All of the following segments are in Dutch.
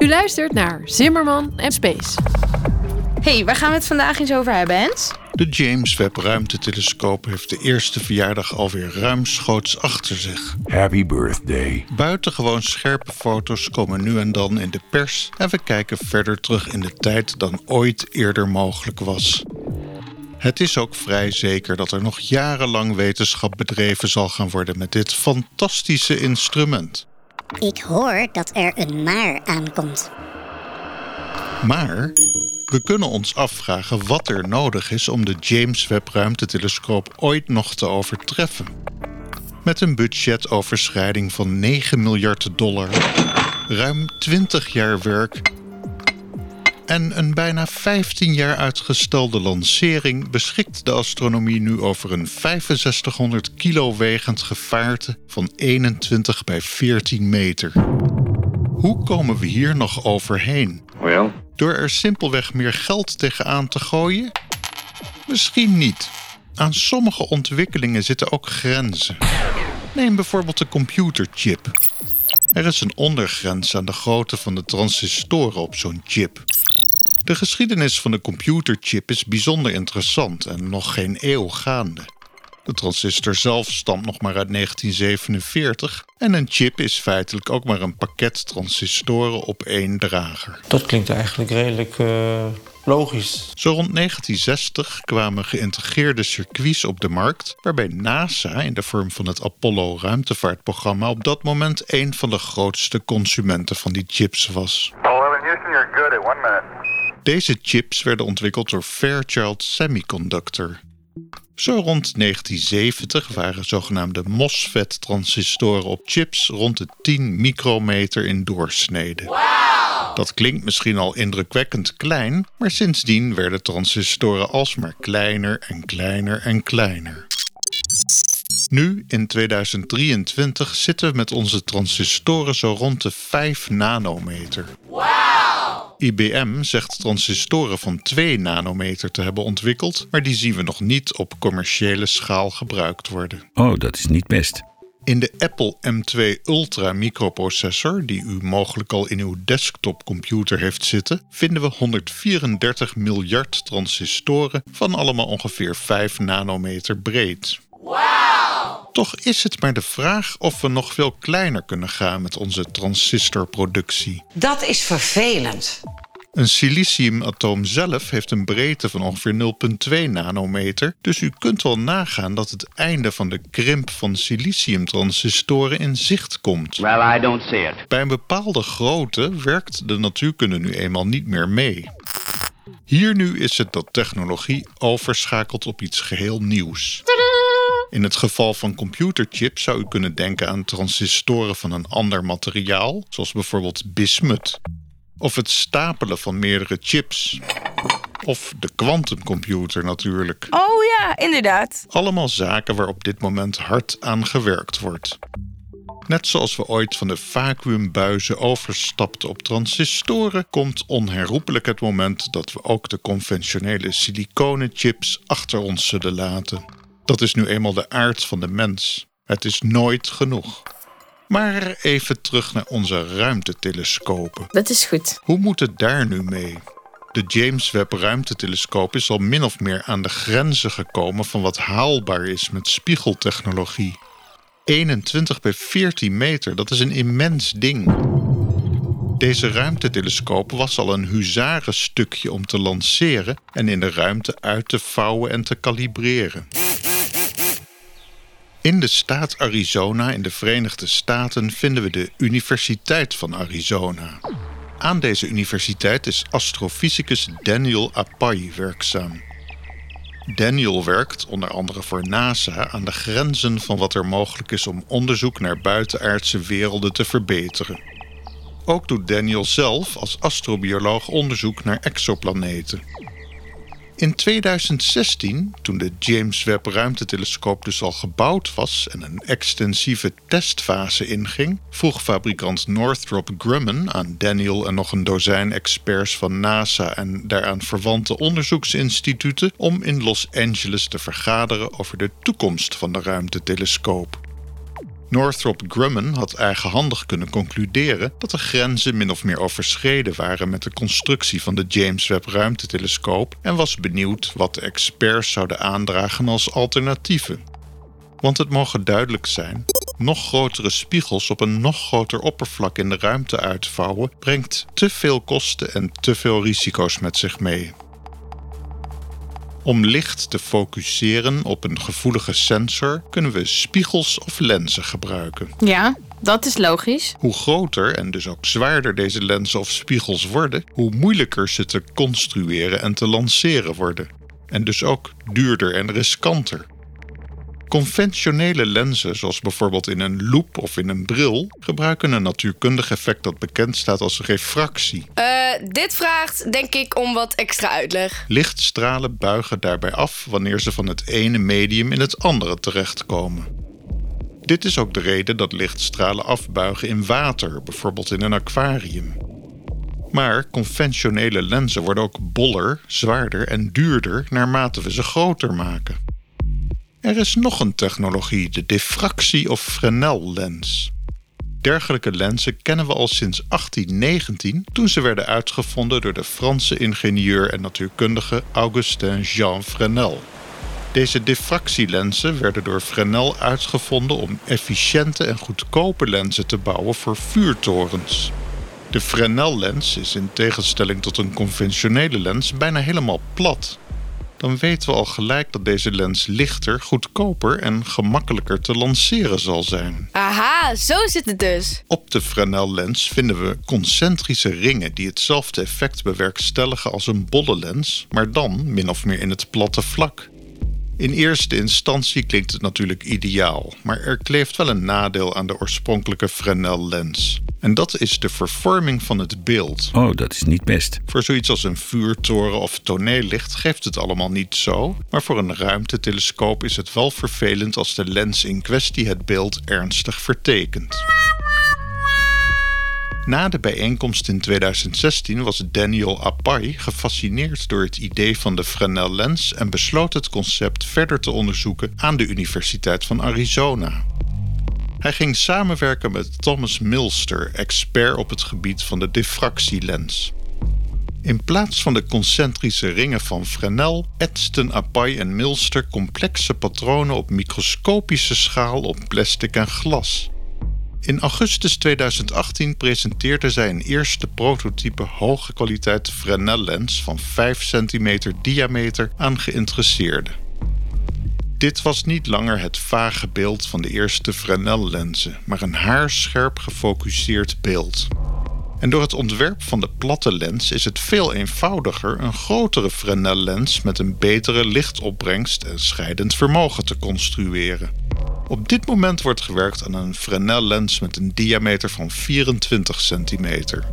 U luistert naar Zimmerman en Space. hey, waar gaan we het vandaag eens over hebben, Hens? De James Webb Ruimtetelescoop heeft de eerste verjaardag alweer ruimschoots achter zich. Happy birthday. Buitengewoon scherpe foto's komen nu en dan in de pers en we kijken verder terug in de tijd dan ooit eerder mogelijk was. Het is ook vrij zeker dat er nog jarenlang wetenschap bedreven zal gaan worden met dit fantastische instrument. Ik hoor dat er een maar aankomt. Maar we kunnen ons afvragen wat er nodig is om de James Webb Ruimtetelescoop ooit nog te overtreffen. Met een budgetoverschrijding van 9 miljard dollar, ruim 20 jaar werk en een bijna 15 jaar uitgestelde lancering beschikt de astronomie nu over een 6500 kilo wegend gevaarte van 21 bij 14 meter. Hoe komen we hier nog overheen? Well, Door er simpelweg meer geld tegenaan te gooien? Misschien niet. Aan sommige ontwikkelingen zitten ook grenzen. Neem bijvoorbeeld de computerchip. Er is een ondergrens aan de grootte van de transistoren op zo'n chip. De geschiedenis van de computerchip is bijzonder interessant en nog geen eeuw gaande. De transistor zelf stamt nog maar uit 1947 en een chip is feitelijk ook maar een pakket transistoren op één drager. Dat klinkt eigenlijk redelijk eh, logisch. Zo rond 1960 kwamen geïntegreerde circuits op de markt, waarbij NASA in de vorm van het Apollo ruimtevaartprogramma op dat moment een van de grootste consumenten van die chips was. Deze chips werden ontwikkeld door Fairchild Semiconductor. Zo rond 1970 waren zogenaamde MOSFET-transistoren op chips rond de 10 micrometer in doorsnede. Dat klinkt misschien al indrukwekkend klein, maar sindsdien werden transistoren alsmaar kleiner en kleiner en kleiner. Nu, in 2023, zitten we met onze transistoren zo rond de 5 nanometer. IBM zegt transistoren van 2 nanometer te hebben ontwikkeld, maar die zien we nog niet op commerciële schaal gebruikt worden. Oh, dat is niet best. In de Apple M2 Ultra microprocessor, die u mogelijk al in uw desktopcomputer heeft zitten, vinden we 134 miljard transistoren van allemaal ongeveer 5 nanometer breed. Toch is het maar de vraag of we nog veel kleiner kunnen gaan met onze transistorproductie. Dat is vervelend. Een siliciumatoom zelf heeft een breedte van ongeveer 0,2 nanometer, dus u kunt wel nagaan dat het einde van de krimp van siliciumtransistoren in zicht komt. Well, I don't see it. Bij een bepaalde grootte werkt de natuurkunde nu eenmaal niet meer mee. Hier nu is het dat technologie overschakelt op iets geheel nieuws. In het geval van computerchips zou u kunnen denken aan transistoren van een ander materiaal, zoals bijvoorbeeld bismut. Of het stapelen van meerdere chips. Of de kwantumcomputer natuurlijk. Oh ja, inderdaad. Allemaal zaken waar op dit moment hard aan gewerkt wordt. Net zoals we ooit van de vacuümbuizen overstapten op transistoren, komt onherroepelijk het moment dat we ook de conventionele siliconen chips achter ons zullen laten. Dat is nu eenmaal de aard van de mens. Het is nooit genoeg. Maar even terug naar onze ruimtetelescopen. Dat is goed. Hoe moet het daar nu mee? De James Webb Ruimtetelescoop is al min of meer aan de grenzen gekomen van wat haalbaar is met spiegeltechnologie. 21 bij 14 meter, dat is een immens ding. Deze ruimtetelescoop was al een huzarenstukje om te lanceren en in de ruimte uit te vouwen en te kalibreren. In de staat Arizona in de Verenigde Staten vinden we de Universiteit van Arizona. Aan deze universiteit is astrofysicus Daniel Apai werkzaam. Daniel werkt onder andere voor NASA aan de grenzen van wat er mogelijk is om onderzoek naar buitenaardse werelden te verbeteren. Ook doet Daniel zelf als astrobioloog onderzoek naar exoplaneten. In 2016, toen de James Webb Ruimtetelescoop dus al gebouwd was en een extensieve testfase inging, vroeg fabrikant Northrop Grumman aan Daniel en nog een dozijn experts van NASA en daaraan verwante onderzoeksinstituten om in Los Angeles te vergaderen over de toekomst van de ruimtetelescoop. Northrop Grumman had eigenhandig kunnen concluderen dat de grenzen min of meer overschreden waren met de constructie van de James Webb ruimtetelescoop en was benieuwd wat de experts zouden aandragen als alternatieven. Want het mogen duidelijk zijn: nog grotere spiegels op een nog groter oppervlak in de ruimte uitvouwen brengt te veel kosten en te veel risico's met zich mee. Om licht te focuseren op een gevoelige sensor kunnen we spiegels of lenzen gebruiken. Ja, dat is logisch. Hoe groter en dus ook zwaarder deze lenzen of spiegels worden, hoe moeilijker ze te construeren en te lanceren worden. En dus ook duurder en riskanter. Conventionele lenzen, zoals bijvoorbeeld in een loop of in een bril, gebruiken een natuurkundig effect dat bekend staat als refractie. Eh, dit vraagt denk ik om wat extra uitleg. Lichtstralen buigen daarbij af wanneer ze van het ene medium in het andere terechtkomen. Dit is ook de reden dat lichtstralen afbuigen in water, bijvoorbeeld in een aquarium. Maar conventionele lenzen worden ook boller, zwaarder en duurder naarmate we ze groter maken. Er is nog een technologie, de diffractie- of Fresnel-lens. Dergelijke lenzen kennen we al sinds 1819, toen ze werden uitgevonden door de Franse ingenieur en natuurkundige Augustin Jean Fresnel. Deze diffractielenzen werden door Fresnel uitgevonden om efficiënte en goedkope lenzen te bouwen voor vuurtorens. De Fresnel-lens is in tegenstelling tot een conventionele lens bijna helemaal plat dan weten we al gelijk dat deze lens lichter, goedkoper en gemakkelijker te lanceren zal zijn. Aha, zo zit het dus. Op de Fresnel-lens vinden we concentrische ringen die hetzelfde effect bewerkstelligen als een bolle lens, maar dan min of meer in het platte vlak. In eerste instantie klinkt het natuurlijk ideaal, maar er kleeft wel een nadeel aan de oorspronkelijke Fresnel-lens. En dat is de vervorming van het beeld. Oh, dat is niet best. Voor zoiets als een vuurtoren of toneellicht geeft het allemaal niet zo, maar voor een ruimtetelescoop is het wel vervelend als de lens in kwestie het beeld ernstig vertekent. Na de bijeenkomst in 2016 was Daniel Apai gefascineerd door het idee van de Fresnel lens en besloot het concept verder te onderzoeken aan de Universiteit van Arizona. Hij ging samenwerken met Thomas Milster, expert op het gebied van de diffractielens. In plaats van de concentrische ringen van Fresnel etsten Apai en Milster complexe patronen op microscopische schaal op plastic en glas. In augustus 2018 presenteerde zij een eerste prototype hoge kwaliteit Fresnel-lens van 5 cm diameter aan geïnteresseerden. Dit was niet langer het vage beeld van de eerste Fresnel-lenzen, maar een haarscherp gefocuseerd beeld. En door het ontwerp van de platte lens is het veel eenvoudiger een grotere Fresnel-lens met een betere lichtopbrengst en scheidend vermogen te construeren. Op dit moment wordt gewerkt aan een Fresnel-lens met een diameter van 24 centimeter.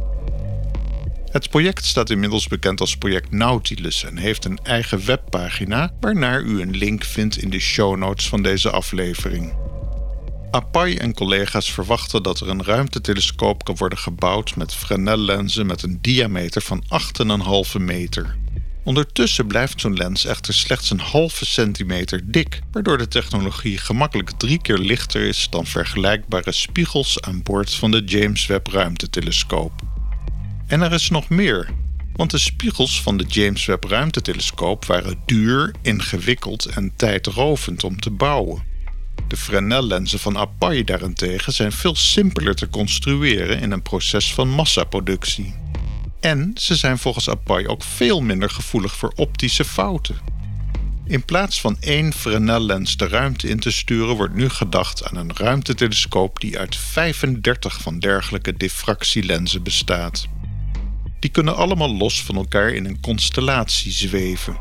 Het project staat inmiddels bekend als project Nautilus en heeft een eigen webpagina waarnaar u een link vindt in de show notes van deze aflevering. Apai en collega's verwachten dat er een ruimtetelescoop kan worden gebouwd met Fresnel-lenzen met een diameter van 8,5 meter. Ondertussen blijft zo'n lens echter slechts een halve centimeter dik, waardoor de technologie gemakkelijk drie keer lichter is dan vergelijkbare spiegels aan boord van de James Webb ruimtetelescoop. En er is nog meer, want de spiegels van de James Webb ruimtetelescoop waren duur, ingewikkeld en tijdrovend om te bouwen. De Fresnel-lenzen van Apai daarentegen zijn veel simpeler te construeren in een proces van massaproductie. En ze zijn volgens Apai ook veel minder gevoelig voor optische fouten. In plaats van één Fresnel-lens de ruimte in te sturen, wordt nu gedacht aan een ruimtetelescoop die uit 35 van dergelijke diffractielenzen bestaat. Die kunnen allemaal los van elkaar in een constellatie zweven.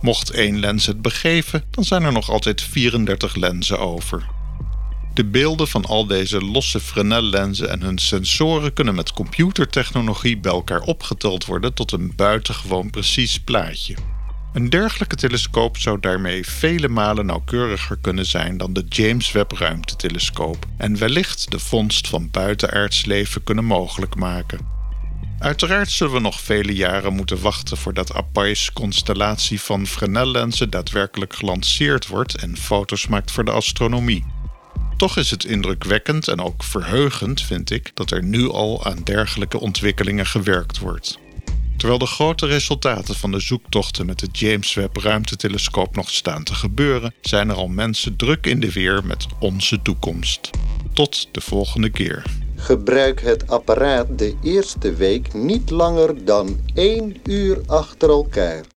Mocht één lens het begeven, dan zijn er nog altijd 34 lenzen over. De beelden van al deze losse Fresnel-lenzen en hun sensoren kunnen met computertechnologie bij elkaar opgeteld worden tot een buitengewoon precies plaatje. Een dergelijke telescoop zou daarmee vele malen nauwkeuriger kunnen zijn dan de James Webb ruimtetelescoop en wellicht de vondst van buitenaards leven kunnen mogelijk maken. Uiteraard zullen we nog vele jaren moeten wachten voordat Apai's constellatie van Fresnel-lenzen daadwerkelijk gelanceerd wordt en foto's maakt voor de astronomie. Toch is het indrukwekkend en ook verheugend, vind ik, dat er nu al aan dergelijke ontwikkelingen gewerkt wordt. Terwijl de grote resultaten van de zoektochten met de James Webb ruimtetelescoop nog staan te gebeuren, zijn er al mensen druk in de weer met onze toekomst. Tot de volgende keer. Gebruik het apparaat de eerste week niet langer dan één uur achter elkaar.